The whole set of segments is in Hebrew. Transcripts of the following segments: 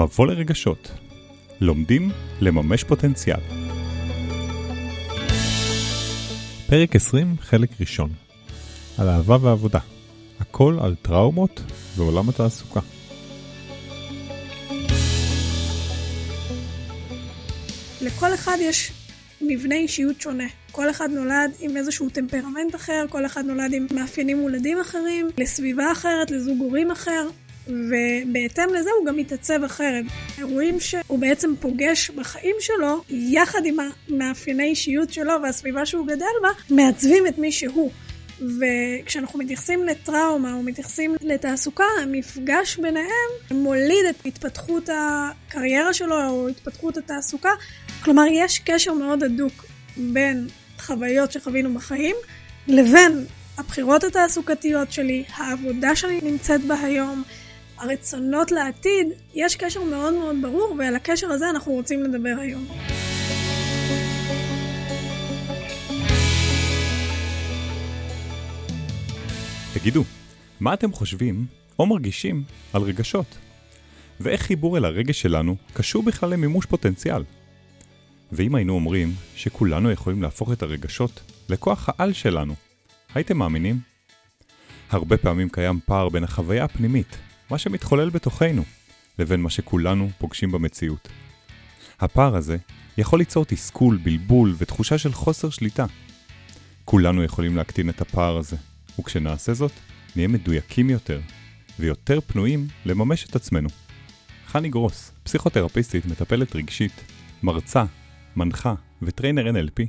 מבוא לרגשות. לומדים לממש פוטנציאל. פרק 20, חלק ראשון. על אהבה ועבודה. הכל על טראומות ועולם התעסוקה. לכל אחד יש מבנה אישיות שונה. כל אחד נולד עם איזשהו טמפרמנט אחר, כל אחד נולד עם מאפיינים מולדים אחרים, לסביבה אחרת, לזוג הורים אחר, ובהתאם לזה הוא גם מתעצב אחרת. אירועים שהוא בעצם פוגש בחיים שלו, יחד עם המאפייני אישיות שלו והסביבה שהוא גדל בה, מעצבים את מי שהוא. וכשאנחנו מתייחסים לטראומה או מתייחסים לתעסוקה, המפגש ביניהם מוליד את התפתחות הקריירה שלו או התפתחות התעסוקה. כלומר, יש קשר מאוד הדוק בין חוויות שחווינו בחיים לבין הבחירות התעסוקתיות שלי, העבודה שאני נמצאת בה היום, הרצונות לעתיד, יש קשר מאוד מאוד ברור ועל הקשר הזה אנחנו רוצים לדבר היום. תגידו, מה אתם חושבים או מרגישים על רגשות? ואיך חיבור אל הרגש שלנו קשור בכלל למימוש פוטנציאל? ואם היינו אומרים שכולנו יכולים להפוך את הרגשות לכוח העל שלנו, הייתם מאמינים? הרבה פעמים קיים פער בין החוויה הפנימית, מה שמתחולל בתוכנו, לבין מה שכולנו פוגשים במציאות. הפער הזה יכול ליצור תסכול, בלבול ותחושה של חוסר שליטה. כולנו יכולים להקטין את הפער הזה, וכשנעשה זאת, נהיה מדויקים יותר, ויותר פנויים לממש את עצמנו. חני גרוס, פסיכותרפיסטית, מטפלת רגשית, מרצה, מנחה וטריינר NLP,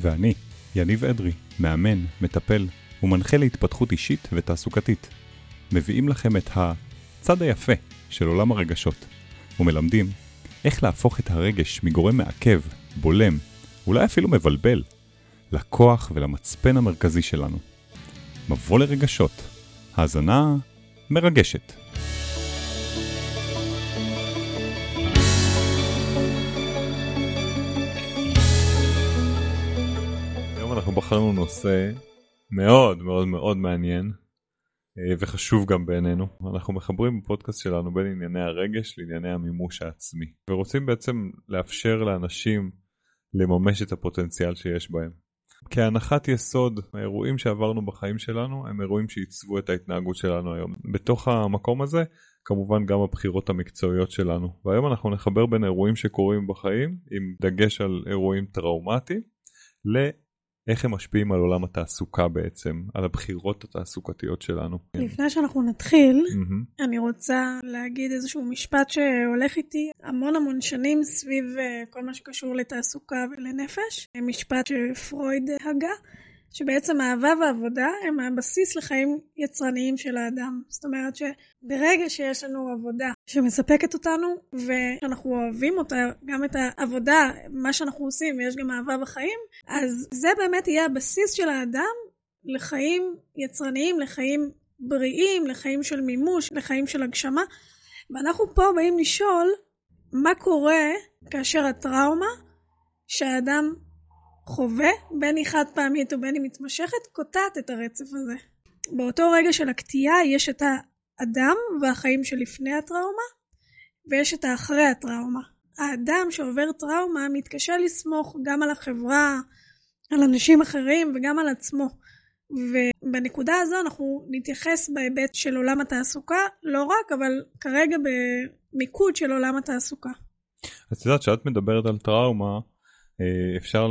ואני, יניב אדרי, מאמן, מטפל ומנחה להתפתחות אישית ותעסוקתית. מביאים לכם את הצד היפה של עולם הרגשות, ומלמדים איך להפוך את הרגש מגורם מעכב, בולם, אולי אפילו מבלבל, לכוח ולמצפן המרכזי שלנו. מבוא לרגשות. האזנה מרגשת. אנחנו בחרנו נושא מאוד מאוד מאוד מעניין וחשוב גם בעינינו. אנחנו מחברים בפודקאסט שלנו בין ענייני הרגש לענייני המימוש העצמי ורוצים בעצם לאפשר לאנשים לממש את הפוטנציאל שיש בהם. כהנחת יסוד, האירועים שעברנו בחיים שלנו הם אירועים שעיצבו את ההתנהגות שלנו היום. בתוך המקום הזה, כמובן גם הבחירות המקצועיות שלנו. והיום אנחנו נחבר בין אירועים שקורים בחיים, עם דגש על אירועים טראומטיים, לאיך הם משפיעים על עולם התעסוקה בעצם, על הבחירות התעסוקתיות שלנו. לפני שאנחנו נתחיל, mm-hmm. אני רוצה להגיד איזשהו משפט שהולך איתי המון המון שנים סביב כל מה שקשור לתעסוקה ולנפש. משפט שפרויד הגה. שבעצם אהבה ועבודה הם הבסיס לחיים יצרניים של האדם. זאת אומרת שברגע שיש לנו עבודה שמספקת אותנו ושאנחנו אוהבים אותה, גם את העבודה, מה שאנחנו עושים ויש גם אהבה בחיים, אז זה באמת יהיה הבסיס של האדם לחיים יצרניים, לחיים בריאים, לחיים של מימוש, לחיים של הגשמה. ואנחנו פה באים לשאול מה קורה כאשר הטראומה שהאדם חווה, בין היא חד פעמית ובין היא מתמשכת, קוטעת את הרצף הזה. באותו רגע של הקטיעה יש את האדם והחיים שלפני הטראומה, ויש את האחרי הטראומה. האדם שעובר טראומה מתקשה לסמוך גם על החברה, על אנשים אחרים וגם על עצמו. ובנקודה הזו אנחנו נתייחס בהיבט של עולם התעסוקה, לא רק, אבל כרגע במיקוד של עולם התעסוקה. את יודעת, כשאת מדברת על טראומה, אה, אפשר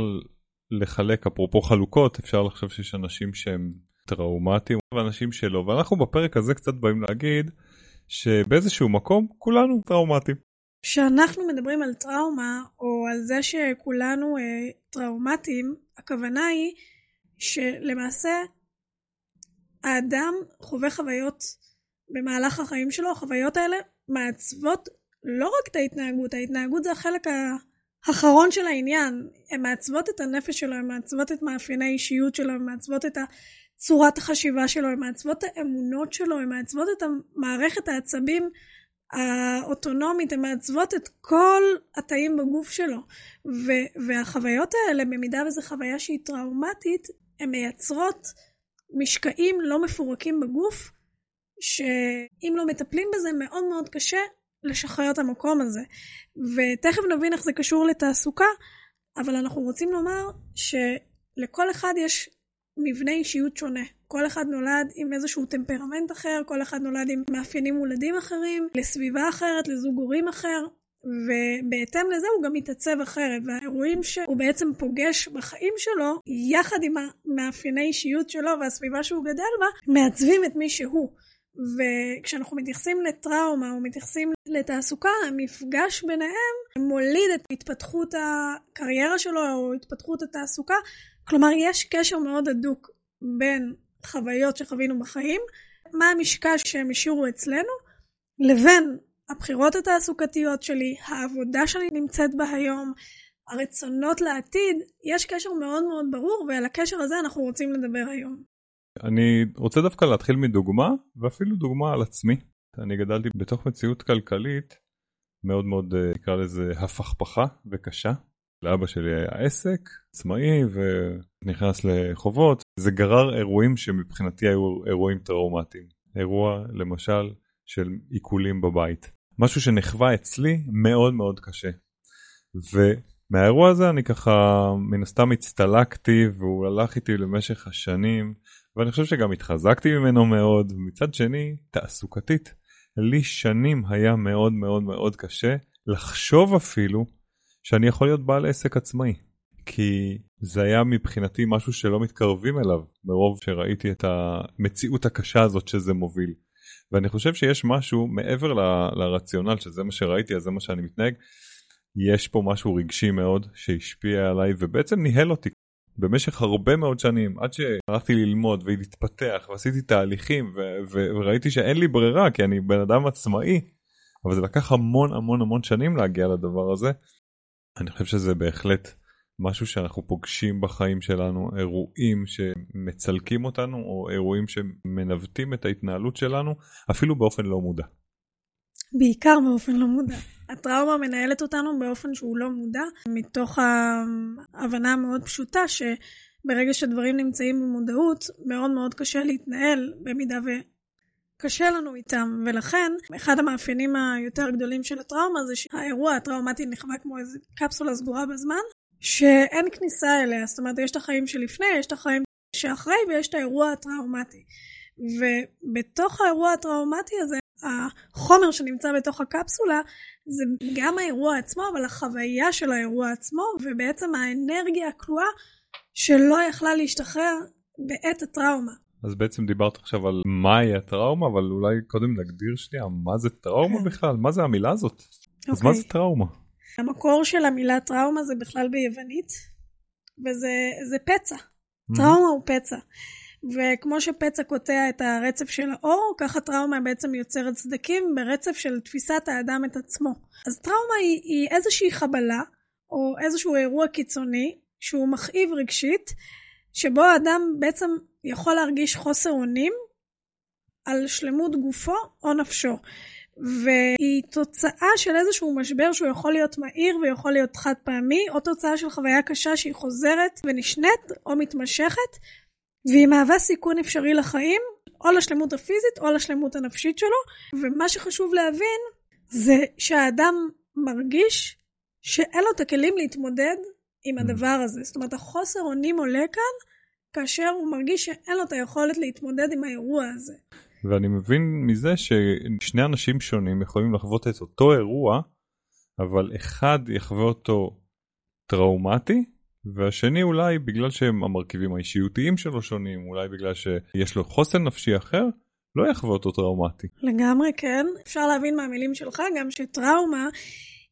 לחלק, אפרופו חלוקות, אפשר לחשוב שיש אנשים שהם טראומטיים ואנשים שלא, ואנחנו בפרק הזה קצת באים להגיד שבאיזשהו מקום כולנו טראומטיים. כשאנחנו מדברים על טראומה, או על זה שכולנו אה, טראומטיים, הכוונה היא שלמעשה האדם חווה חוויות במהלך החיים שלו, החוויות האלה מעצבות לא רק את ההתנהגות, ההתנהגות זה החלק ה... האחרון של העניין, הן מעצבות את הנפש שלו, הן מעצבות את מאפייני האישיות שלו, הן מעצבות את צורת החשיבה שלו, הן מעצבות את האמונות שלו, הן מעצבות את מערכת העצבים האוטונומית, הן מעצבות את כל התאים בגוף שלו. ו- והחוויות האלה, במידה וזו חוויה שהיא טראומטית, הן מייצרות משקעים לא מפורקים בגוף, שאם לא מטפלים בזה מאוד מאוד קשה לשחרר את המקום הזה. ותכף נבין איך זה קשור לתעסוקה, אבל אנחנו רוצים לומר שלכל אחד יש מבנה אישיות שונה. כל אחד נולד עם איזשהו טמפרמנט אחר, כל אחד נולד עם מאפיינים מולדים אחרים, לסביבה אחרת, לזוג הורים אחר, ובהתאם לזה הוא גם מתעצב אחרת, והאירועים שהוא בעצם פוגש בחיים שלו, יחד עם המאפייני אישיות שלו והסביבה שהוא גדל בה, מעצבים את מי שהוא. וכשאנחנו מתייחסים לטראומה או מתייחסים לתעסוקה, המפגש ביניהם מוליד את התפתחות הקריירה שלו או התפתחות התעסוקה. כלומר, יש קשר מאוד הדוק בין חוויות שחווינו בחיים, מה המשקל שהם השאירו אצלנו, לבין הבחירות התעסוקתיות שלי, העבודה שאני נמצאת בה היום, הרצונות לעתיד, יש קשר מאוד מאוד ברור, ועל הקשר הזה אנחנו רוצים לדבר היום. אני רוצה דווקא להתחיל מדוגמה, ואפילו דוגמה על עצמי. אני גדלתי בתוך מציאות כלכלית מאוד מאוד, אה, נקרא לזה, הפכפכה וקשה. לאבא שלי היה עסק עצמאי ונכנס לחובות. זה גרר אירועים שמבחינתי היו אירועים טראומטיים. אירוע, למשל, של עיקולים בבית. משהו שנחווה אצלי מאוד מאוד קשה. ומהאירוע הזה אני ככה מן הסתם הצטלקתי והוא הלך איתי למשך השנים ואני חושב שגם התחזקתי ממנו מאוד ומצד שני תעסוקתית לי שנים היה מאוד מאוד מאוד קשה לחשוב אפילו שאני יכול להיות בעל עסק עצמאי כי זה היה מבחינתי משהו שלא מתקרבים אליו מרוב שראיתי את המציאות הקשה הזאת שזה מוביל. ואני חושב שיש משהו מעבר ל, לרציונל שזה מה שראיתי אז זה מה שאני מתנהג יש פה משהו רגשי מאוד שהשפיע עליי ובעצם ניהל אותי במשך הרבה מאוד שנים עד שהלכתי ללמוד ולהתפתח ועשיתי תהליכים וראיתי שאין לי ברירה כי אני בן אדם עצמאי אבל זה לקח המון המון המון שנים להגיע לדבר הזה. אני חושב שזה בהחלט משהו שאנחנו פוגשים בחיים שלנו, אירועים שמצלקים אותנו או אירועים שמנווטים את ההתנהלות שלנו אפילו באופן לא מודע. בעיקר באופן לא מודע. הטראומה מנהלת אותנו באופן שהוא לא מודע, מתוך ההבנה המאוד פשוטה שברגע שדברים נמצאים במודעות, מאוד מאוד קשה להתנהל במידה וקשה לנו איתם, ולכן אחד המאפיינים היותר גדולים של הטראומה זה שהאירוע הטראומטי נחווה כמו איזה קפסולה סגורה בזמן, שאין כניסה אליה, זאת אומרת יש את החיים שלפני, יש את החיים שאחרי ויש את האירוע הטראומטי. ובתוך האירוע הטראומטי הזה, החומר שנמצא בתוך הקפסולה זה גם האירוע עצמו, אבל החוויה של האירוע עצמו, ובעצם האנרגיה הכלואה שלא יכלה להשתחרר בעת הטראומה. אז בעצם דיברת עכשיו על מהי הטראומה, אבל אולי קודם נגדיר שנייה, מה זה טראומה כן. בכלל? מה זה המילה הזאת? Okay. אז מה אוקיי. זה טראומה? המקור של המילה טראומה זה בכלל ביוונית, וזה פצע. Mm-hmm. טראומה הוא פצע. וכמו שפצע קוטע את הרצף של האור, ככה טראומה בעצם יוצרת סדקים ברצף של תפיסת האדם את עצמו. אז טראומה היא, היא איזושהי חבלה, או איזשהו אירוע קיצוני, שהוא מכאיב רגשית, שבו האדם בעצם יכול להרגיש חוסר אונים על שלמות גופו או נפשו. והיא תוצאה של איזשהו משבר שהוא יכול להיות מהיר ויכול להיות חד פעמי, או תוצאה של חוויה קשה שהיא חוזרת ונשנית או מתמשכת, והיא מהווה סיכון אפשרי לחיים, או לשלמות הפיזית או לשלמות הנפשית שלו, ומה שחשוב להבין זה שהאדם מרגיש שאין לו את הכלים להתמודד עם mm. הדבר הזה. זאת אומרת, החוסר אונים עולה כאן כאשר הוא מרגיש שאין לו את היכולת להתמודד עם האירוע הזה. ואני מבין מזה ששני אנשים שונים יכולים לחוות את אותו אירוע, אבל אחד יחווה אותו טראומטי, והשני אולי בגלל שהם המרכיבים האישיותיים שלו שונים, אולי בגלל שיש לו חוסן נפשי אחר, לא יחווה אותו טראומטי. לגמרי כן. אפשר להבין מהמילים שלך גם שטראומה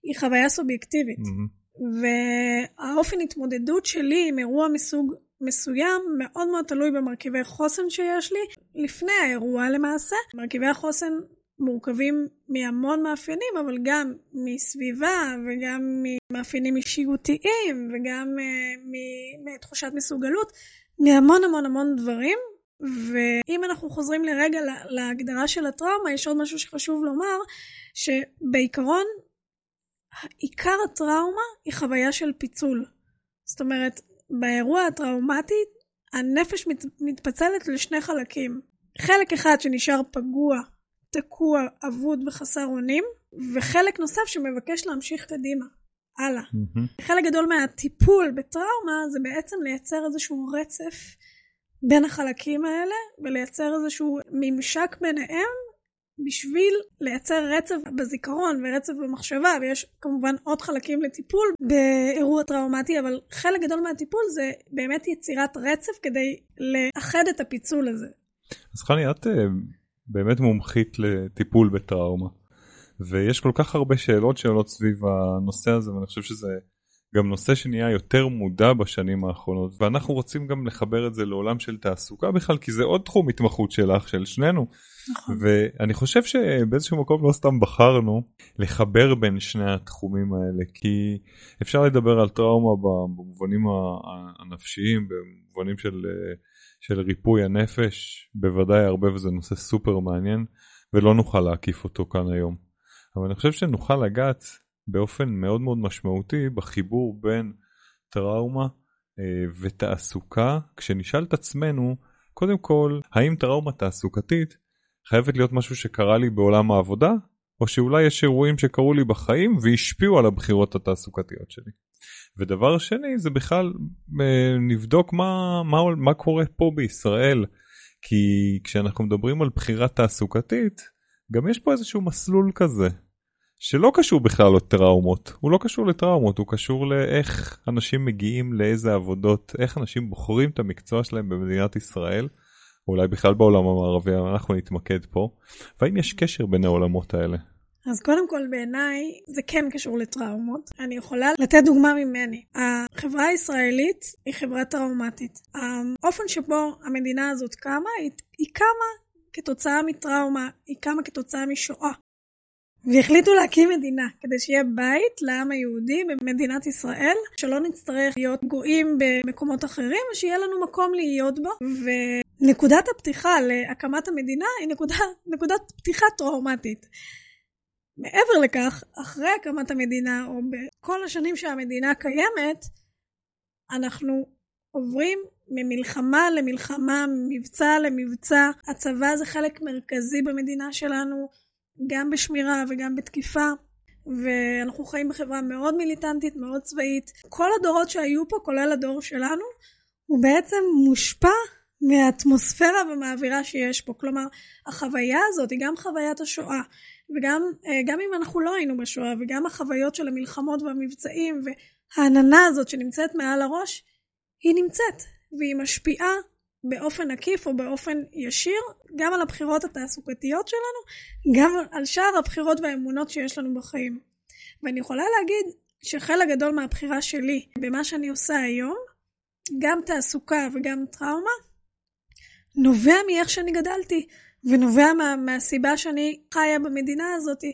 היא חוויה סובייקטיבית. Mm-hmm. והאופן התמודדות שלי עם אירוע מסוג מסוים מאוד מאוד תלוי במרכיבי חוסן שיש לי לפני האירוע למעשה. מרכיבי החוסן מורכבים מהמון מאפיינים, אבל גם מסביבה וגם ממאפיינים אישיותיים וגם uh, מתחושת מסוגלות, מהמון המון המון דברים. ואם אנחנו חוזרים לרגע להגדרה של הטראומה, יש עוד משהו שחשוב לומר, שבעיקרון עיקר הטראומה היא חוויה של פיצול. זאת אומרת, באירוע הטראומטי הנפש מת, מתפצלת לשני חלקים. חלק אחד שנשאר פגוע, תקוע, אבוד וחסר אונים, וחלק נוסף שמבקש להמשיך קדימה, הלאה. Mm-hmm. חלק גדול מהטיפול בטראומה זה בעצם לייצר איזשהו רצף בין החלקים האלה, ולייצר איזשהו ממשק ביניהם בשביל לייצר רצף בזיכרון ורצף במחשבה, ויש כמובן עוד חלקים לטיפול באירוע טראומטי, אבל חלק גדול מהטיפול זה באמת יצירת רצף כדי לאחד את הפיצול הזה. אז חני, את אה, באמת מומחית לטיפול בטראומה, ויש כל כך הרבה שאלות שעולות סביב הנושא הזה, ואני חושב שזה גם נושא שנהיה יותר מודע בשנים האחרונות, ואנחנו רוצים גם לחבר את זה לעולם של תעסוקה בכלל, כי זה עוד תחום התמחות שלך, של שנינו. נכון. ואני חושב שבאיזשהו מקום לא סתם בחרנו לחבר בין שני התחומים האלה, כי אפשר לדבר על טראומה במובנים הנפשיים, במובנים של, של ריפוי הנפש, בוודאי הרבה וזה נושא סופר מעניין, ולא נוכל להקיף אותו כאן היום. אבל אני חושב שנוכל לגעת באופן מאוד מאוד משמעותי בחיבור בין טראומה אה, ותעסוקה, כשנשאל את עצמנו, קודם כל, האם טראומה תעסוקתית חייבת להיות משהו שקרה לי בעולם העבודה, או שאולי יש אירועים שקרו לי בחיים והשפיעו על הבחירות התעסוקתיות שלי. ודבר שני זה בכלל אה, נבדוק מה, מה, מה קורה פה בישראל, כי כשאנחנו מדברים על בחירה תעסוקתית, גם יש פה איזשהו מסלול כזה שלא קשור בכלל לטראומות, הוא לא קשור לטראומות, הוא קשור לאיך אנשים מגיעים לאיזה עבודות, איך אנשים בוחרים את המקצוע שלהם במדינת ישראל, אולי בכלל בעולם המערבי, אנחנו נתמקד פה, והאם יש קשר בין העולמות האלה? אז קודם כל בעיניי זה כן קשור לטראומות. אני יכולה לתת דוגמה ממני. החברה הישראלית היא חברה טראומטית. האופן שבו המדינה הזאת קמה, היא, קמה כתוצאה מטראומה, היא קמה כתוצאה משואה. והחליטו להקים מדינה כדי שיהיה בית לעם היהודי במדינת ישראל, שלא נצטרך להיות גויים במקומות אחרים, ושיהיה לנו מקום להיות בו. ונקודת הפתיחה להקמת המדינה היא נקודה, נקודת פתיחה טראומטית. מעבר לכך, אחרי הקמת המדינה, או בכל השנים שהמדינה קיימת, אנחנו עוברים ממלחמה למלחמה, ממבצע למבצע. הצבא זה חלק מרכזי במדינה שלנו. גם בשמירה וגם בתקיפה. ואנחנו חיים בחברה מאוד מיליטנטית, מאוד צבאית. כל הדורות שהיו פה, כולל הדור שלנו, הוא בעצם מושפע מהאטמוספירה ומהאווירה שיש פה. כלומר, החוויה הזאת היא גם חוויית השואה, וגם גם אם אנחנו לא היינו בשואה, וגם החוויות של המלחמות והמבצעים, והעננה הזאת שנמצאת מעל הראש, היא נמצאת, והיא משפיעה באופן עקיף או באופן ישיר גם על הבחירות התעסוקתיות שלנו, גם על שאר הבחירות והאמונות שיש לנו בחיים. ואני יכולה להגיד שחלק גדול מהבחירה שלי במה שאני עושה היום, גם תעסוקה וגם טראומה, נובע מאיך שאני גדלתי, ונובע מה, מהסיבה שאני חיה במדינה הזאת,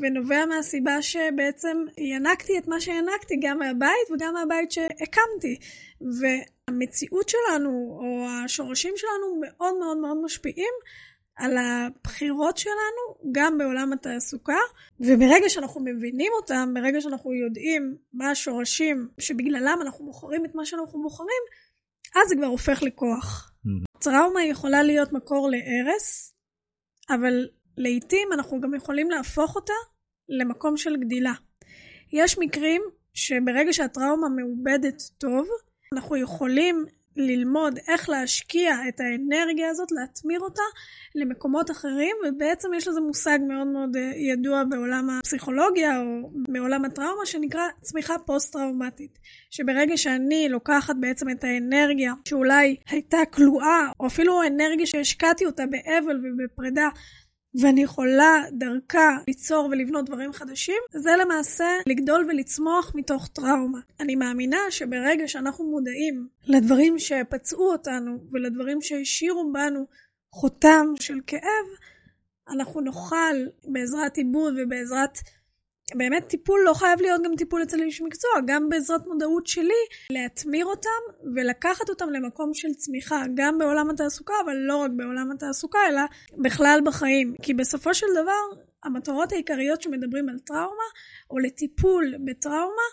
ונובע מהסיבה שבעצם ינקתי את מה שינקתי גם מהבית וגם מהבית שהקמתי. והמציאות שלנו, או השורשים שלנו, מאוד מאוד מאוד משפיעים על הבחירות שלנו, גם בעולם התעסוקה, וברגע שאנחנו מבינים אותם, ברגע שאנחנו יודעים מה השורשים שבגללם אנחנו בוחרים את מה שאנחנו בוחרים, אז זה כבר הופך לכוח. טראומה יכולה להיות מקור להרס, אבל לעתים אנחנו גם יכולים להפוך אותה למקום של גדילה. יש מקרים שברגע שהטראומה מעובדת טוב, אנחנו יכולים ללמוד איך להשקיע את האנרגיה הזאת, להטמיר אותה למקומות אחרים, ובעצם יש לזה מושג מאוד מאוד אה, ידוע בעולם הפסיכולוגיה או בעולם הטראומה, שנקרא צמיחה פוסט-טראומטית. שברגע שאני לוקחת בעצם את האנרגיה שאולי הייתה כלואה, או אפילו אנרגיה שהשקעתי אותה באבל ובפרידה, ואני יכולה דרכה ליצור ולבנות דברים חדשים, זה למעשה לגדול ולצמוח מתוך טראומה. אני מאמינה שברגע שאנחנו מודעים לדברים שפצעו אותנו ולדברים שהשאירו בנו חותם של כאב, אנחנו נוכל בעזרת עיבוד ובעזרת באמת טיפול לא חייב להיות גם טיפול אצל איש מקצוע, גם בעזרת מודעות שלי, להטמיר אותם ולקחת אותם למקום של צמיחה, גם בעולם התעסוקה, אבל לא רק בעולם התעסוקה, אלא בכלל בחיים. כי בסופו של דבר, המטרות העיקריות שמדברים על טראומה, או לטיפול בטראומה,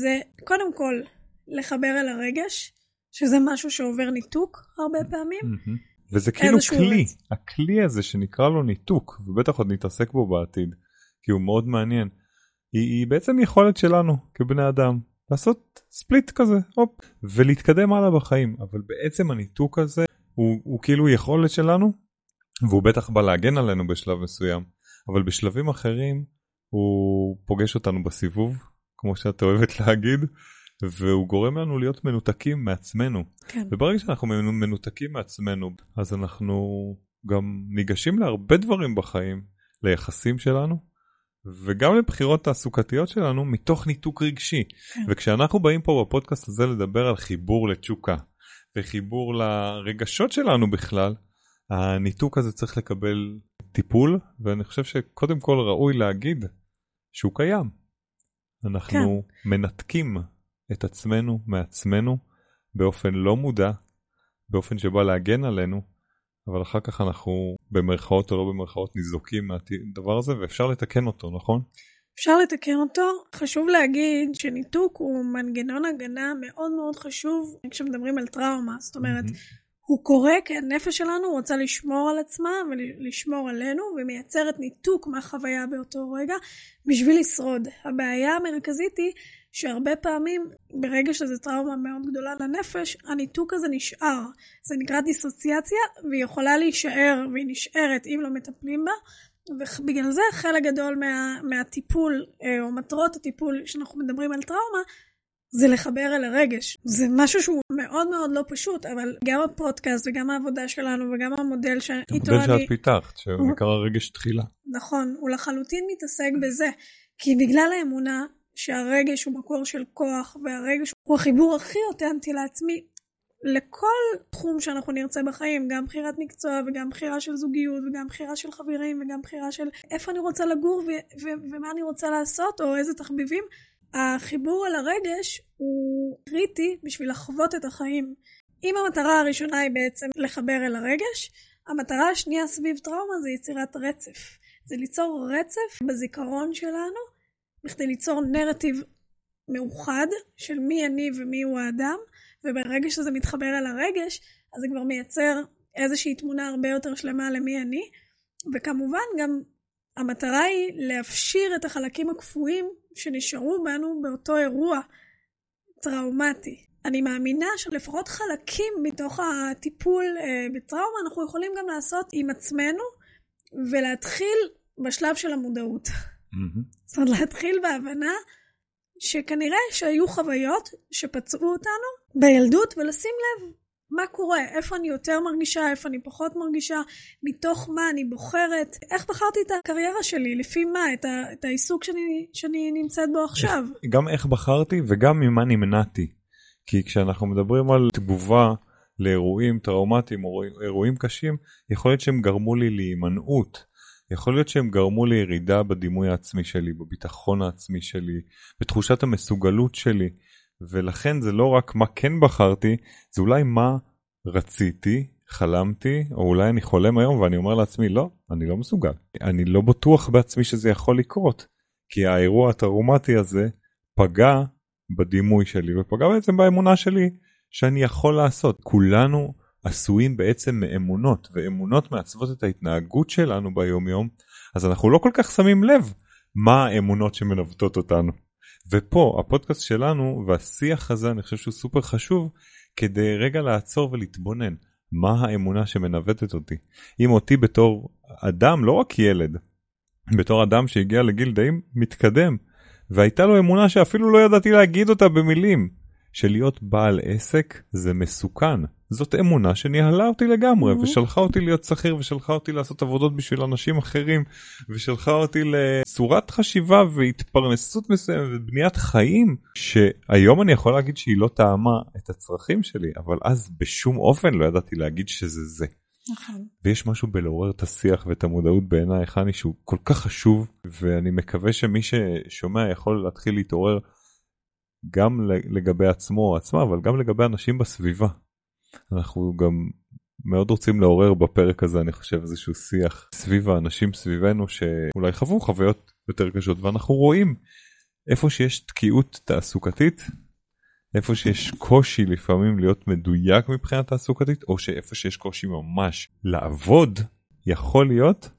זה קודם כל לחבר אל הרגש, שזה משהו שעובר ניתוק הרבה פעמים. Mm-hmm. וזה כאילו כלי. הכלי הזה שנקרא לו ניתוק, ובטח עוד נתעסק בו בעתיד, כי הוא מאוד מעניין, היא, היא בעצם יכולת שלנו כבני אדם, לעשות ספליט כזה, הופ, ולהתקדם הלאה בחיים, אבל בעצם הניתוק הזה הוא, הוא כאילו יכולת שלנו, והוא בטח בא להגן עלינו בשלב מסוים, אבל בשלבים אחרים הוא פוגש אותנו בסיבוב, כמו שאת אוהבת להגיד, והוא גורם לנו להיות מנותקים מעצמנו. כן. וברגע שאנחנו מנותקים מעצמנו, אז אנחנו גם ניגשים להרבה דברים בחיים, ליחסים שלנו, וגם לבחירות תעסוקתיות שלנו מתוך ניתוק רגשי. כן. וכשאנחנו באים פה בפודקאסט הזה לדבר על חיבור לתשוקה, וחיבור לרגשות שלנו בכלל, הניתוק הזה צריך לקבל טיפול, ואני חושב שקודם כל ראוי להגיד שהוא קיים. אנחנו כן. מנתקים את עצמנו מעצמנו באופן לא מודע, באופן שבא להגן עלינו, אבל אחר כך אנחנו במרכאות או לא במרכאות ניזוקים מהדבר הזה ואפשר לתקן אותו, נכון? אפשר לתקן אותו. חשוב להגיד שניתוק הוא מנגנון הגנה מאוד מאוד חשוב כשמדברים על טראומה. זאת אומרת, mm-hmm. הוא קורה כי הנפש שלנו רוצה לשמור על עצמה ולשמור עלינו ומייצרת ניתוק מהחוויה באותו רגע בשביל לשרוד. הבעיה המרכזית היא שהרבה פעמים ברגע שזו טראומה מאוד גדולה לנפש, הניתוק הזה נשאר. זה נקרא דיסוציאציה והיא יכולה להישאר והיא נשארת אם לא מטפלים בה. ובגלל זה חלק גדול מה, מהטיפול אה, או מטרות הטיפול שאנחנו מדברים על טראומה זה לחבר אל הרגש. זה משהו שהוא מאוד מאוד לא פשוט, אבל גם הפודקאסט וגם העבודה שלנו וגם המודל שאיתו אני... המודל שאת פיתחת, שהוא נקרא רגש תחילה. נכון, הוא לחלוטין מתעסק בזה. כי בגלל האמונה שהרגש הוא מקור של כוח, והרגש הוא החיבור הכי אותנטי לעצמי, לכל תחום שאנחנו נרצה בחיים, גם בחירת מקצוע וגם בחירה של זוגיות וגם בחירה של חברים וגם בחירה של איפה אני רוצה לגור ו- ו- ומה אני רוצה לעשות או איזה תחביבים, החיבור על הרגש הוא קריטי בשביל לחוות את החיים. אם המטרה הראשונה היא בעצם לחבר אל הרגש, המטרה השנייה סביב טראומה זה יצירת רצף. זה ליצור רצף בזיכרון שלנו, בכדי ליצור נרטיב מאוחד של מי אני ומי הוא האדם, וברגע שזה מתחבר אל הרגש, אז זה כבר מייצר איזושהי תמונה הרבה יותר שלמה למי אני, וכמובן גם המטרה היא להפשיר את החלקים הקפואים שנשארו בנו באותו אירוע טראומטי. אני מאמינה שלפחות חלקים מתוך הטיפול אה, בטראומה אנחנו יכולים גם לעשות עם עצמנו ולהתחיל בשלב של המודעות. Mm-hmm. זאת אומרת להתחיל בהבנה שכנראה שהיו חוויות שפצעו אותנו בילדות ולשים לב מה קורה, איפה אני יותר מרגישה, איפה אני פחות מרגישה, מתוך מה אני בוחרת, איך בחרתי את הקריירה שלי, לפי מה, את, ה, את העיסוק שאני, שאני נמצאת בו עכשיו. גם איך בחרתי וגם ממה נמנעתי. כי כשאנחנו מדברים על תגובה לאירועים טראומטיים או אירועים קשים, יכול להיות שהם גרמו לי להימנעות. יכול להיות שהם גרמו לירידה בדימוי העצמי שלי, בביטחון העצמי שלי, בתחושת המסוגלות שלי. ולכן זה לא רק מה כן בחרתי, זה אולי מה רציתי, חלמתי, או אולי אני חולם היום ואני אומר לעצמי, לא, אני לא מסוגל. אני לא בטוח בעצמי שזה יכול לקרות, כי האירוע הטראומטי הזה פגע בדימוי שלי, ופגע בעצם באמונה שלי שאני יכול לעשות. כולנו עשויים בעצם מאמונות, ואמונות מעצבות את ההתנהגות שלנו ביום יום, אז אנחנו לא כל כך שמים לב מה האמונות שמנווטות אותנו. ופה הפודקאסט שלנו והשיח הזה אני חושב שהוא סופר חשוב כדי רגע לעצור ולהתבונן מה האמונה שמנווטת אותי. אם אותי בתור אדם לא רק ילד בתור אדם שהגיע לגיל די מתקדם והייתה לו אמונה שאפילו לא ידעתי להגיד אותה במילים שלהיות בעל עסק זה מסוכן. זאת אמונה שניהלה אותי לגמרי mm-hmm. ושלחה אותי להיות שכיר ושלחה אותי לעשות עבודות בשביל אנשים אחרים ושלחה אותי לצורת חשיבה והתפרנסות מסוימת ובניית חיים שהיום אני יכול להגיד שהיא לא טעמה את הצרכים שלי אבל אז בשום אופן לא ידעתי להגיד שזה זה. נכון. ויש משהו בלעורר את השיח ואת המודעות בעיניי חני שהוא כל כך חשוב ואני מקווה שמי ששומע יכול להתחיל להתעורר גם לגבי עצמו או עצמה אבל גם לגבי אנשים בסביבה. אנחנו גם מאוד רוצים לעורר בפרק הזה אני חושב איזשהו שיח סביב האנשים סביבנו שאולי חוו חוויות יותר קשות ואנחנו רואים איפה שיש תקיעות תעסוקתית איפה שיש קושי לפעמים להיות מדויק מבחינה תעסוקתית, או שאיפה שיש קושי ממש לעבוד, יכול להיות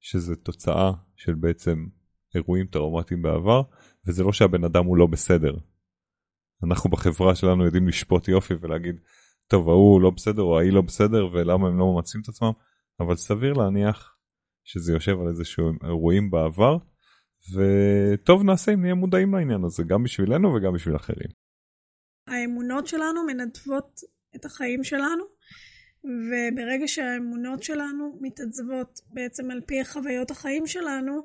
שזה תוצאה של בעצם אירועים טראומטיים בעבר, וזה לא שהבן אדם הוא לא בסדר. אנחנו בחברה שלנו יודעים לשפוט יופי ולהגיד, טוב, ההוא לא בסדר או ההיא לא בסדר ולמה הם לא ממצים את עצמם, אבל סביר להניח שזה יושב על איזשהו אירועים בעבר, וטוב נעשה אם נהיה מודעים לעניין הזה, גם בשבילנו וגם בשביל אחרים. האמונות שלנו מנדבות את החיים שלנו, וברגע שהאמונות שלנו מתעצבות בעצם על פי חוויות החיים שלנו,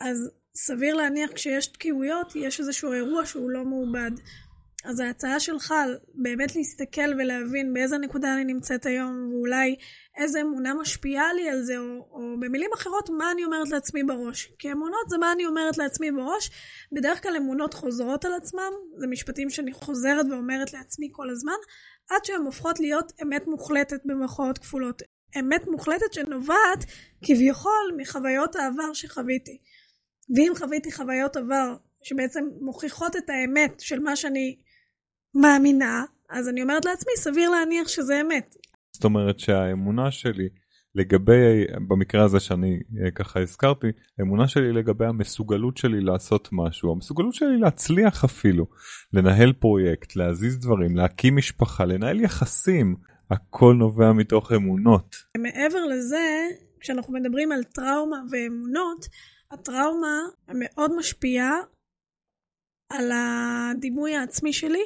אז סביר להניח כשיש תקיעויות, יש איזשהו אירוע שהוא לא מעובד. אז ההצעה שלך באמת להסתכל ולהבין באיזה נקודה אני נמצאת היום, ואולי איזה אמונה משפיעה לי על זה, או, או במילים אחרות, מה אני אומרת לעצמי בראש. כי אמונות זה מה אני אומרת לעצמי בראש. בדרך כלל אמונות חוזרות על עצמם, זה משפטים שאני חוזרת ואומרת לעצמי כל הזמן, עד שהן הופכות להיות אמת מוחלטת במרכאות כפולות. אמת מוחלטת שנובעת כביכול מחוויות העבר שחוויתי. ואם חוויתי חוויות עבר שבעצם מוכיחות את האמת של מה שאני מאמינה, אז אני אומרת לעצמי, סביר להניח שזה אמת. זאת אומרת שהאמונה שלי לגבי, במקרה הזה שאני אה, ככה הזכרתי, האמונה שלי לגבי המסוגלות שלי לעשות משהו, המסוגלות שלי להצליח אפילו, לנהל פרויקט, להזיז דברים, להקים משפחה, לנהל יחסים, הכל נובע מתוך אמונות. מעבר לזה, כשאנחנו מדברים על טראומה ואמונות, הטראומה מאוד משפיעה על הדימוי העצמי שלי,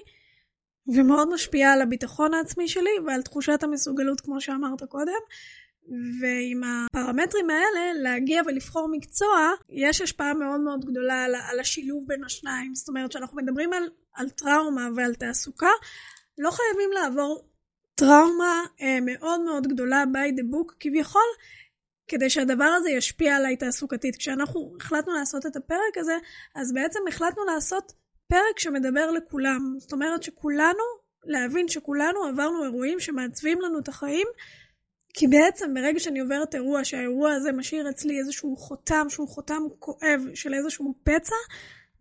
ומאוד משפיעה על הביטחון העצמי שלי ועל תחושת המסוגלות כמו שאמרת קודם. ועם הפרמטרים האלה להגיע ולבחור מקצוע יש השפעה מאוד מאוד גדולה על, על השילוב בין השניים זאת אומרת שאנחנו מדברים על, על טראומה ועל תעסוקה לא חייבים לעבור טראומה אה, מאוד מאוד גדולה by the book כביכול כדי שהדבר הזה ישפיע עליי תעסוקתית כשאנחנו החלטנו לעשות את הפרק הזה אז בעצם החלטנו לעשות פרק שמדבר לכולם. זאת אומרת שכולנו, להבין שכולנו עברנו אירועים שמעצבים לנו את החיים, כי בעצם ברגע שאני עוברת אירוע, שהאירוע הזה משאיר אצלי איזשהו חותם, שהוא חותם כואב של איזשהו פצע,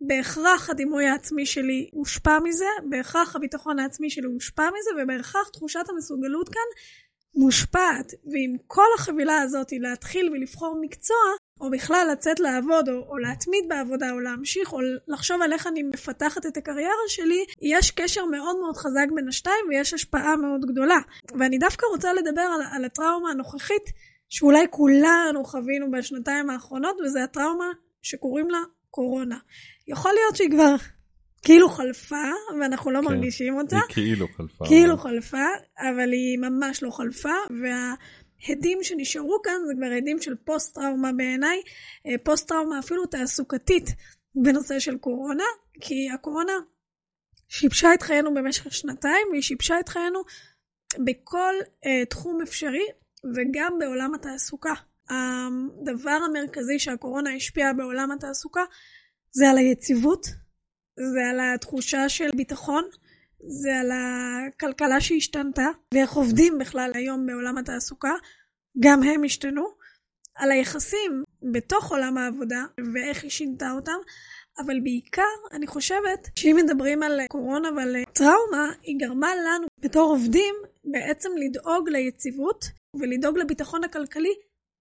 בהכרח הדימוי העצמי שלי הושפע מזה, בהכרח הביטחון העצמי שלי הושפע מזה, ובהכרח תחושת המסוגלות כאן מושפעת. ועם כל החבילה הזאת להתחיל ולבחור מקצוע, או בכלל לצאת לעבוד, או, או להתמיד בעבודה, או להמשיך, או לחשוב על איך אני מפתחת את הקריירה שלי, יש קשר מאוד מאוד חזק בין השתיים ויש השפעה מאוד גדולה. ואני דווקא רוצה לדבר על, על הטראומה הנוכחית, שאולי כולנו חווינו בשנתיים האחרונות, וזה הטראומה שקוראים לה קורונה. יכול להיות שהיא כבר כאילו חלפה, ואנחנו לא כן, מרגישים אותה. היא כאילו חלפה. כאילו אבל... חלפה, אבל היא ממש לא חלפה, וה... הדים שנשארו כאן זה כבר הדים של פוסט טראומה בעיניי, אה, פוסט טראומה אפילו תעסוקתית בנושא של קורונה, כי הקורונה שיבשה את חיינו במשך שנתיים והיא שיבשה את חיינו בכל uh, תחום אפשרי וגם בעולם התעסוקה. הדבר המרכזי שהקורונה השפיעה בעולם התעסוקה זה על היציבות, זה על התחושה של ביטחון, זה על הכלכלה שהשתנתה, ואיך עובדים בכלל היום בעולם התעסוקה, גם הם השתנו, על היחסים בתוך עולם העבודה ואיך היא שינתה אותם, אבל בעיקר אני חושבת שאם מדברים על קורונה ועל טראומה, היא גרמה לנו בתור עובדים בעצם לדאוג ליציבות ולדאוג לביטחון הכלכלי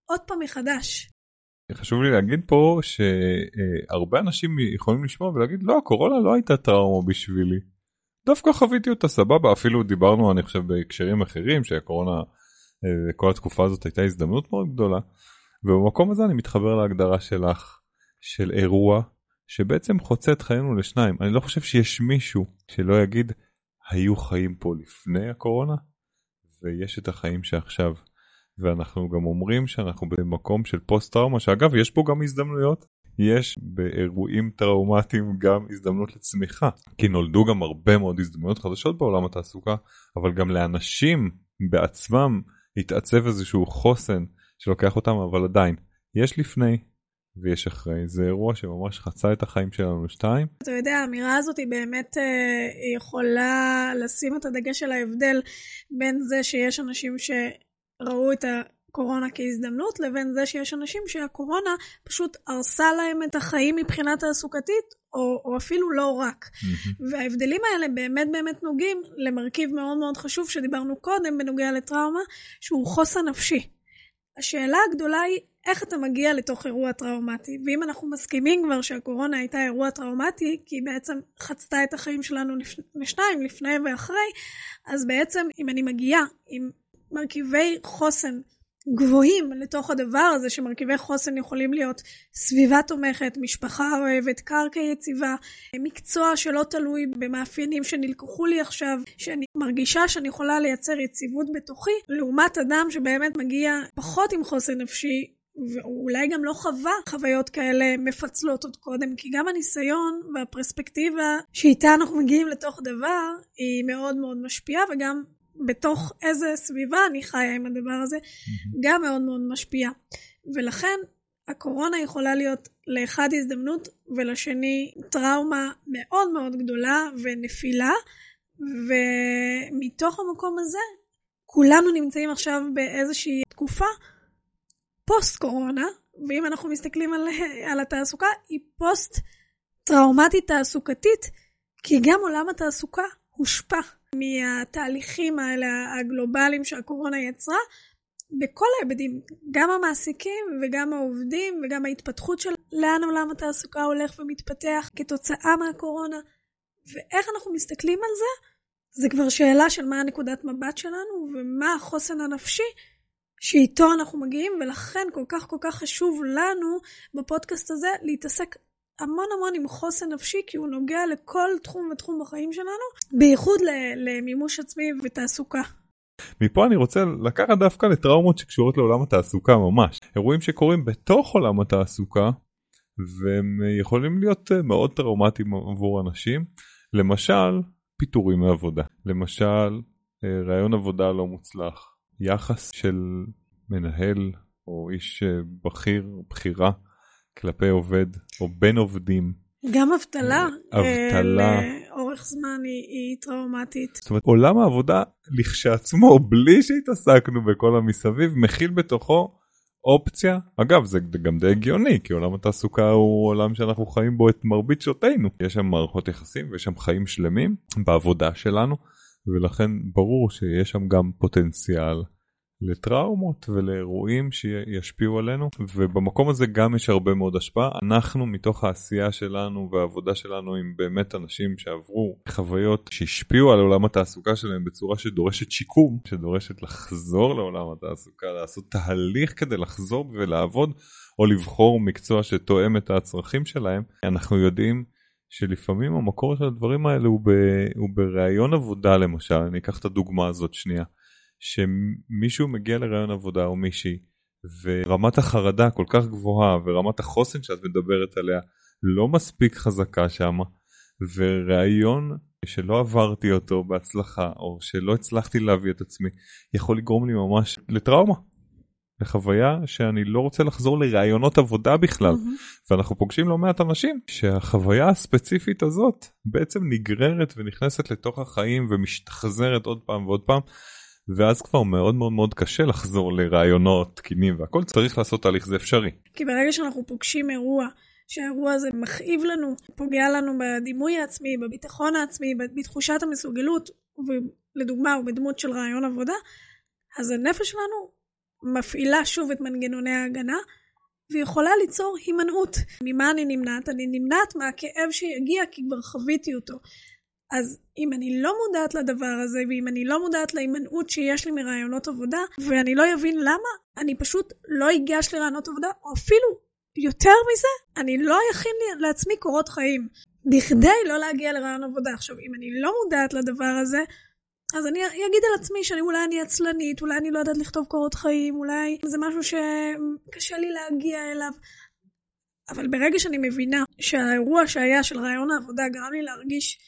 עוד פעם מחדש. חשוב לי להגיד פה שהרבה אנשים יכולים לשמוע ולהגיד לא הקורונה לא הייתה טראומה בשבילי. דווקא חוויתי אותה סבבה אפילו דיברנו אני חושב בהקשרים אחרים שהקורונה אה, כל התקופה הזאת הייתה הזדמנות מאוד גדולה ובמקום הזה אני מתחבר להגדרה שלך של אירוע שבעצם חוצה את חיינו לשניים אני לא חושב שיש מישהו שלא יגיד היו חיים פה לפני הקורונה ויש את החיים שעכשיו ואנחנו גם אומרים שאנחנו במקום של פוסט טראומה שאגב יש פה גם הזדמנויות יש באירועים טראומטיים גם הזדמנות לצמיחה כי נולדו גם הרבה מאוד הזדמנויות חדשות בעולם התעסוקה אבל גם לאנשים בעצמם התעצב איזשהו חוסן שלוקח אותם אבל עדיין יש לפני ויש אחרי זה אירוע שממש חצה את החיים שלנו לשתיים. אתה יודע האמירה הזאת היא באמת אה, יכולה לשים את הדגש על ההבדל בין זה שיש אנשים שראו את ה... קורונה כהזדמנות, לבין זה שיש אנשים שהקורונה פשוט הרסה להם את החיים מבחינה תעסוקתית, או, או אפילו לא רק. וההבדלים האלה באמת באמת נוגעים למרכיב מאוד מאוד חשוב שדיברנו קודם בנוגע לטראומה, שהוא חוסן נפשי. השאלה הגדולה היא איך אתה מגיע לתוך אירוע טראומטי. ואם אנחנו מסכימים כבר שהקורונה הייתה אירוע טראומטי, כי היא בעצם חצתה את החיים שלנו לשניים, לפני ואחרי, אז בעצם אם אני מגיעה עם מרכיבי חוסן גבוהים לתוך הדבר הזה, שמרכיבי חוסן יכולים להיות סביבה תומכת, משפחה אוהבת, קרקע יציבה, מקצוע שלא תלוי במאפיינים שנלקחו לי עכשיו, שאני מרגישה שאני יכולה לייצר יציבות בתוכי, לעומת אדם שבאמת מגיע פחות עם חוסן נפשי, ואולי גם לא חווה חוויות כאלה מפצלות עוד קודם, כי גם הניסיון והפרספקטיבה שאיתה אנחנו מגיעים לתוך דבר, היא מאוד מאוד משפיעה, וגם בתוך איזה סביבה אני חיה עם הדבר הזה, גם מאוד מאוד משפיע. ולכן הקורונה יכולה להיות לאחד הזדמנות ולשני טראומה מאוד מאוד גדולה ונפילה, ומתוך המקום הזה כולנו נמצאים עכשיו באיזושהי תקופה פוסט קורונה, ואם אנחנו מסתכלים על, על התעסוקה, היא פוסט טראומטית תעסוקתית, כי גם עולם התעסוקה הושפע מהתהליכים האלה הגלובליים שהקורונה יצרה, בכל ההיבטים, גם המעסיקים וגם העובדים וגם ההתפתחות של לאן עולם התעסוקה הולך ומתפתח כתוצאה מהקורונה, ואיך אנחנו מסתכלים על זה, זה כבר שאלה של מה הנקודת מבט שלנו ומה החוסן הנפשי שאיתו אנחנו מגיעים, ולכן כל כך כל כך חשוב לנו בפודקאסט הזה להתעסק המון המון עם חוסן נפשי, כי הוא נוגע לכל תחום ותחום בחיים שלנו, בייחוד למימוש עצמי ותעסוקה. מפה אני רוצה לקחת דווקא לטראומות שקשורות לעולם התעסוקה ממש. אירועים שקורים בתוך עולם התעסוקה, והם יכולים להיות מאוד טראומטיים עבור אנשים. למשל, פיטורים מעבודה. למשל, רעיון עבודה לא מוצלח. יחס של מנהל או איש בכיר, בכירה, כלפי עובד או בין עובדים. גם אבטלה. אבטלה. לאורך זמן היא, היא טראומטית. זאת אומרת, עולם העבודה לכשעצמו, בלי שהתעסקנו בכל המסביב, מכיל בתוכו אופציה. אגב, זה גם די הגיוני, כי עולם התעסוקה הוא עולם שאנחנו חיים בו את מרבית שעותינו. יש שם מערכות יחסים ויש שם חיים שלמים בעבודה שלנו. ולכן ברור שיש שם גם פוטנציאל לטראומות ולאירועים שישפיעו עלינו ובמקום הזה גם יש הרבה מאוד השפעה. אנחנו מתוך העשייה שלנו והעבודה שלנו עם באמת אנשים שעברו חוויות שהשפיעו על עולם התעסוקה שלהם בצורה שדורשת שיקום שדורשת לחזור לעולם התעסוקה לעשות תהליך כדי לחזור ולעבוד או לבחור מקצוע שתואם את הצרכים שלהם אנחנו יודעים שלפעמים המקור של הדברים האלה הוא, ב, הוא בראיון עבודה למשל, אני אקח את הדוגמה הזאת שנייה, שמישהו מגיע לראיון עבודה או מישהי ורמת החרדה כל כך גבוהה ורמת החוסן שאת מדברת עליה לא מספיק חזקה שמה וראיון שלא עברתי אותו בהצלחה או שלא הצלחתי להביא את עצמי יכול לגרום לי ממש לטראומה לחוויה שאני לא רוצה לחזור לראיונות עבודה בכלל mm-hmm. ואנחנו פוגשים לא מעט אנשים שהחוויה הספציפית הזאת בעצם נגררת ונכנסת לתוך החיים ומשתחזרת עוד פעם ועוד פעם ואז כבר מאוד מאוד מאוד קשה לחזור לראיונות תקינים והכל צריך לעשות תהליך זה אפשרי. כי ברגע שאנחנו פוגשים אירוע שהאירוע הזה מכאיב לנו, פוגע לנו בדימוי העצמי, בביטחון העצמי, בתחושת המסוגלות, ולדוגמה הוא בדמות של רעיון עבודה, אז הנפש שלנו מפעילה שוב את מנגנוני ההגנה, ויכולה ליצור הימנעות. ממה אני נמנעת? אני נמנעת מהכאב שיגיע כי כבר חוויתי אותו. אז אם אני לא מודעת לדבר הזה, ואם אני לא מודעת להימנעות שיש לי מרעיונות עבודה, ואני לא אבין למה, אני פשוט לא אגש לרעיונות עבודה, או אפילו יותר מזה, אני לא אכין לעצמי קורות חיים. בכדי לא להגיע לרעיון עבודה. עכשיו, אם אני לא מודעת לדבר הזה, אז אני אגיד על עצמי שאני אולי אני עצלנית, אולי אני לא יודעת לכתוב קורות חיים, אולי זה משהו שקשה לי להגיע אליו. אבל ברגע שאני מבינה שהאירוע שהיה של רעיון העבודה גרם לי להרגיש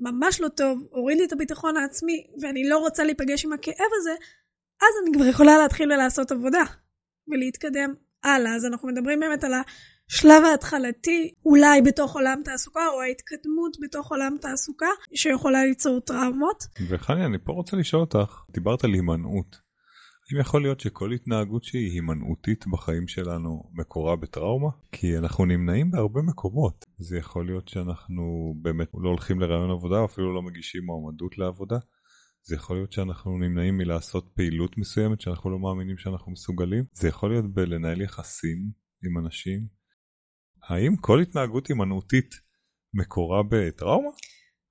ממש לא טוב, הוריד לי את הביטחון העצמי, ואני לא רוצה להיפגש עם הכאב הזה, אז אני כבר יכולה להתחיל ולעשות עבודה, ולהתקדם הלאה. אז אנחנו מדברים באמת על השלב ההתחלתי, אולי בתוך עולם תעסוקה, או ההתקדמות בתוך עולם תעסוקה, שיכולה ליצור טראומות. וחני, אני פה רוצה לשאול אותך, דיברת על הימנעות. אם יכול להיות שכל התנהגות שהיא הימנעותית בחיים שלנו מקורה בטראומה? כי אנחנו נמנעים בהרבה מקומות. זה יכול להיות שאנחנו באמת לא הולכים לרעיון עבודה, אפילו לא מגישים מועמדות לעבודה. זה יכול להיות שאנחנו נמנעים מלעשות פעילות מסוימת שאנחנו לא מאמינים שאנחנו מסוגלים. זה יכול להיות בלנהל יחסים עם אנשים. האם כל התנהגות הימנעותית מקורה בטראומה?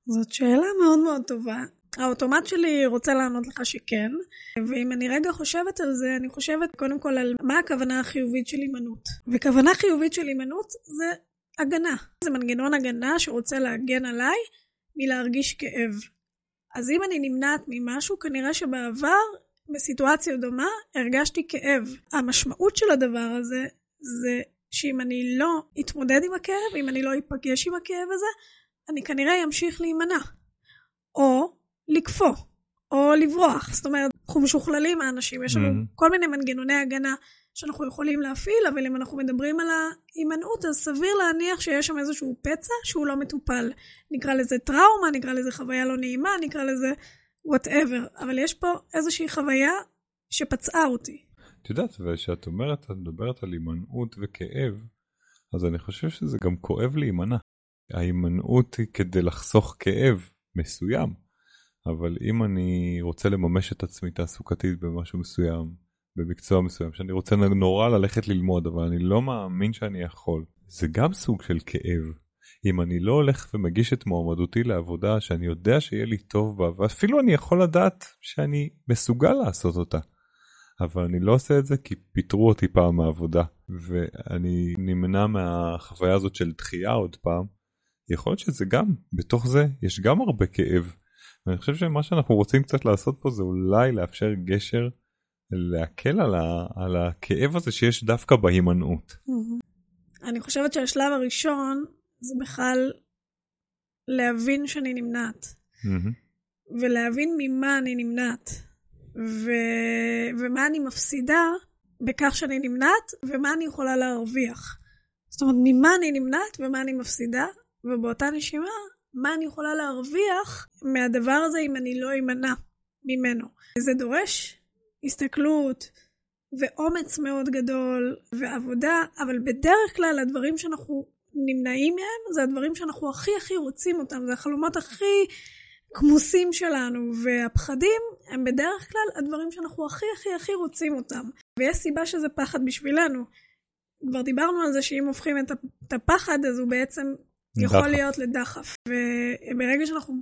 זאת שאלה מאוד מאוד טובה. האוטומט שלי רוצה לענות לך שכן, ואם אני רגע חושבת על זה, אני חושבת קודם כל על מה הכוונה החיובית של הימנעות. וכוונה חיובית של הימנעות זה הגנה. זה מנגנון הגנה שרוצה להגן עליי מלהרגיש כאב. אז אם אני נמנעת ממשהו, כנראה שבעבר, בסיטואציה דומה, הרגשתי כאב. המשמעות של הדבר הזה, זה שאם אני לא אתמודד עם הכאב, אם אני לא אפגש עם הכאב הזה, אני כנראה אמשיך להימנע. או לקפוא, או לברוח. זאת אומרת, אנחנו משוכללים האנשים, יש לנו mm-hmm. כל מיני מנגנוני הגנה שאנחנו יכולים להפעיל, אבל אם אנחנו מדברים על ההימנעות, אז סביר להניח שיש שם איזשהו פצע שהוא לא מטופל. נקרא לזה טראומה, נקרא לזה חוויה לא נעימה, נקרא לזה וואטאבר. אבל יש פה איזושהי חוויה שפצעה אותי. את יודעת, וכשאת אומרת, את מדברת על הימנעות וכאב, אז אני חושב שזה גם כואב להימנע. ההימנעות היא כדי לחסוך כאב מסוים, אבל אם אני רוצה לממש את עצמי תעסוקתית במשהו מסוים, במקצוע מסוים, שאני רוצה נורא ללכת ללמוד, אבל אני לא מאמין שאני יכול, זה גם סוג של כאב. אם אני לא הולך ומגיש את מועמדותי לעבודה שאני יודע שיהיה לי טוב בה, ואפילו אני יכול לדעת שאני מסוגל לעשות אותה. אבל אני לא עושה את זה כי פיטרו אותי פעם מהעבודה, ואני נמנע מהחוויה הזאת של דחייה עוד פעם. יכול להיות שזה גם, בתוך זה יש גם הרבה כאב. ואני חושב שמה שאנחנו רוצים קצת לעשות פה זה אולי לאפשר גשר, להקל על, ה, על הכאב הזה שיש דווקא בהימנעות. אני חושבת שהשלב הראשון זה בכלל להבין שאני נמנעת. ולהבין ממה אני נמנעת. ו... ומה אני מפסידה בכך שאני נמנעת, ומה אני יכולה להרוויח. זאת אומרת, ממה אני נמנעת ומה אני מפסידה, ובאותה נשימה, מה אני יכולה להרוויח מהדבר הזה אם אני לא אמנע ממנו. זה דורש הסתכלות ואומץ מאוד גדול ועבודה, אבל בדרך כלל הדברים שאנחנו נמנעים מהם זה הדברים שאנחנו הכי הכי רוצים אותם, זה החלומות הכי כמוסים שלנו, והפחדים הם בדרך כלל הדברים שאנחנו הכי הכי הכי רוצים אותם. ויש סיבה שזה פחד בשבילנו. כבר דיברנו על זה שאם הופכים את הפחד אז הוא בעצם יכול דחף. להיות לדחף. וברגע שאנחנו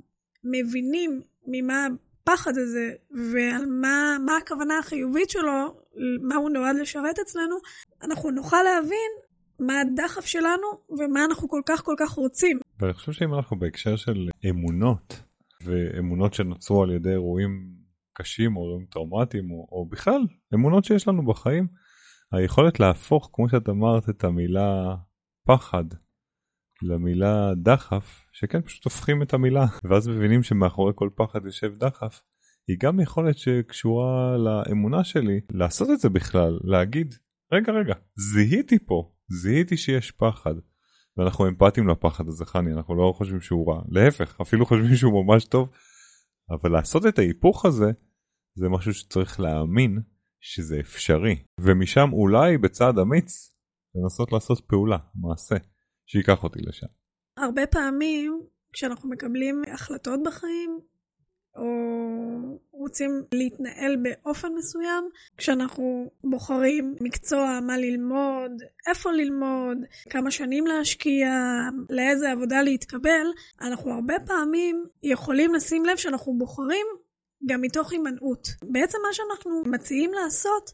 מבינים ממה הפחד הזה ועל מה, מה הכוונה החיובית שלו, מה הוא נועד לשרת אצלנו, אנחנו נוכל להבין מה הדחף שלנו ומה אנחנו כל כך כל כך רוצים. ואני חושב שאם אנחנו בהקשר של אמונות, ואמונות שנוצרו על ידי אירועים קשים או אירועים טראומטיים או, או בכלל אמונות שיש לנו בחיים, היכולת להפוך, כמו שאת אמרת, את המילה פחד למילה דחף, שכן פשוט הופכים את המילה, ואז מבינים שמאחורי כל פחד יושב דחף, היא גם יכולת שקשורה לאמונה שלי לעשות את זה בכלל, להגיד, רגע רגע, זיהיתי פה, זיהיתי שיש פחד. ואנחנו אמפתיים לפחד הזה חני אנחנו לא חושבים שהוא רע. להפך אפילו חושבים שהוא ממש טוב. אבל לעשות את ההיפוך הזה זה משהו שצריך להאמין שזה אפשרי. ומשם אולי בצעד אמיץ לנסות לעשות פעולה מעשה שייקח אותי לשם. הרבה פעמים כשאנחנו מקבלים החלטות בחיים או רוצים להתנהל באופן מסוים, כשאנחנו בוחרים מקצוע, מה ללמוד, איפה ללמוד, כמה שנים להשקיע, לאיזה עבודה להתקבל, אנחנו הרבה פעמים יכולים לשים לב שאנחנו בוחרים גם מתוך הימנעות. בעצם מה שאנחנו מציעים לעשות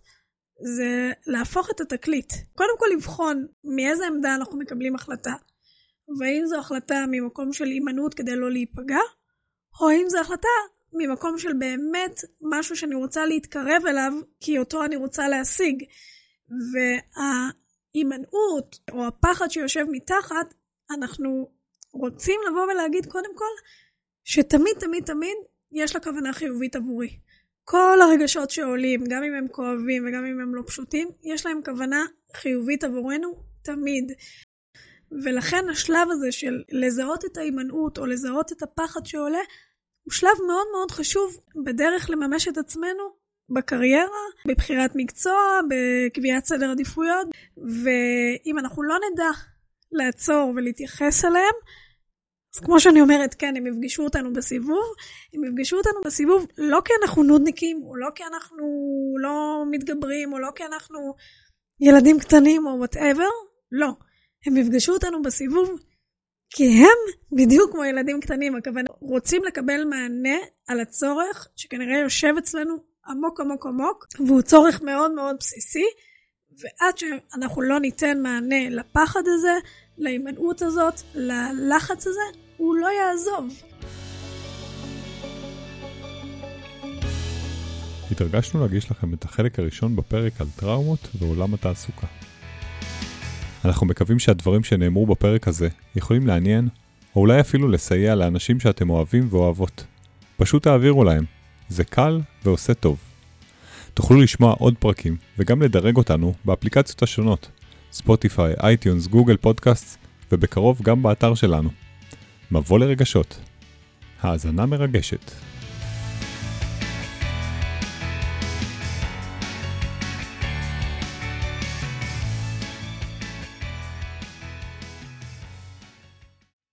זה להפוך את התקליט. קודם כל לבחון מאיזה עמדה אנחנו מקבלים החלטה, והאם זו החלטה ממקום של הימנעות כדי לא להיפגע, או האם זו החלטה ממקום של באמת משהו שאני רוצה להתקרב אליו, כי אותו אני רוצה להשיג. וההימנעות, או הפחד שיושב מתחת, אנחנו רוצים לבוא ולהגיד קודם כל, שתמיד תמיד תמיד יש לה כוונה חיובית עבורי. כל הרגשות שעולים, גם אם הם כואבים וגם אם הם לא פשוטים, יש להם כוונה חיובית עבורנו תמיד. ולכן השלב הזה של לזהות את ההימנעות או לזהות את הפחד שעולה, הוא שלב מאוד מאוד חשוב בדרך לממש את עצמנו בקריירה, בבחירת מקצוע, בקביעת סדר עדיפויות, ואם אנחנו לא נדע לעצור ולהתייחס אליהם, אז כמו שאני אומרת, כן, הם יפגשו אותנו בסיבוב, הם יפגשו אותנו בסיבוב לא כי אנחנו נודניקים, או לא כי אנחנו לא מתגברים, או לא כי אנחנו ילדים קטנים, או וואטאבר, לא. הם יפגשו אותנו בסיבוב כי הם בדיוק כמו ילדים קטנים, הכוונה, רוצים לקבל מענה על הצורך שכנראה יושב אצלנו עמוק עמוק עמוק, והוא צורך מאוד מאוד בסיסי, ועד שאנחנו לא ניתן מענה לפחד הזה, להימנעות הזאת, ללחץ הזה, הוא לא יעזוב. התרגשנו להגיש לכם את החלק הראשון בפרק על טראומות ועולם התעסוקה. אנחנו מקווים שהדברים שנאמרו בפרק הזה יכולים לעניין, או אולי אפילו לסייע לאנשים שאתם אוהבים ואוהבות. פשוט תעבירו להם, זה קל ועושה טוב. תוכלו לשמוע עוד פרקים וגם לדרג אותנו באפליקציות השונות, Spotify, iTunes, Google Podcast, ובקרוב גם באתר שלנו. מבוא לרגשות. האזנה מרגשת.